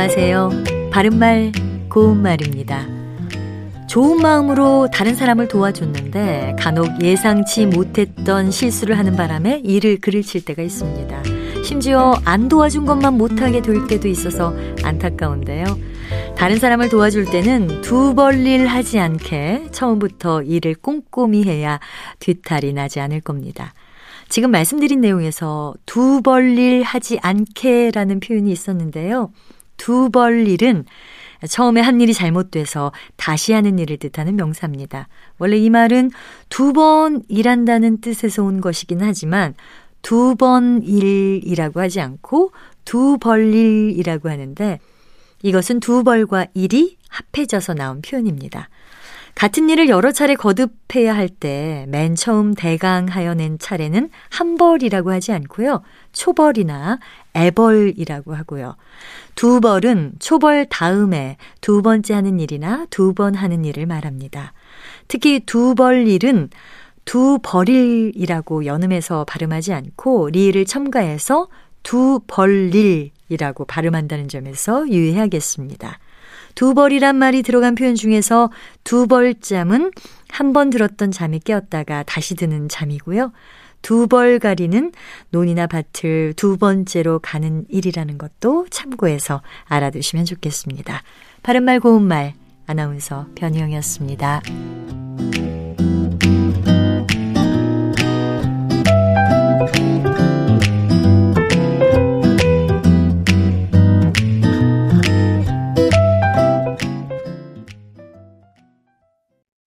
안녕하세요. 바른말, 고운말입니다. 좋은 마음으로 다른 사람을 도와줬는데 간혹 예상치 못했던 실수를 하는 바람에 일을 그를 칠 때가 있습니다. 심지어 안 도와준 것만 못하게 될 때도 있어서 안타까운데요. 다른 사람을 도와줄 때는 두 벌일 하지 않게 처음부터 일을 꼼꼼히 해야 뒤탈이 나지 않을 겁니다. 지금 말씀드린 내용에서 두 벌일 하지 않게라는 표현이 있었는데요. 두 벌 일은 처음에 한 일이 잘못돼서 다시 하는 일을 뜻하는 명사입니다. 원래 이 말은 두 번 일한다는 뜻에서 온 것이긴 하지만 두 번 일이라고 하지 않고 두 벌 일이라고 하는데 이것은 두 벌과 일이 합해져서 나온 표현입니다. 같은 일을 여러 차례 거듭해야 할 때 맨 처음 대강하여 낸 차례는 한 벌이라고 하지 않고요. 초벌이나 애벌이라고 하고요. 두 벌은 초벌 다음에 두 번째 하는 일이나 두 번 하는 일을 말합니다. 특히 두 벌 일은 두 벌일이라고 연음해서 발음하지 않고 리를 첨가해서 두 벌일이라고 발음한다는 점에서 유의해야겠습니다. 두 벌이란 말이 들어간 표현 중에서 두 벌잠은 한 번 들었던 잠이 깨었다가 다시 드는 잠이고요. 두 벌가리는 논이나 밭을 두 번째로 가는 일이라는 것도 참고해서 알아두시면 좋겠습니다. 바른말 고운말 아나운서 변희영이었습니다.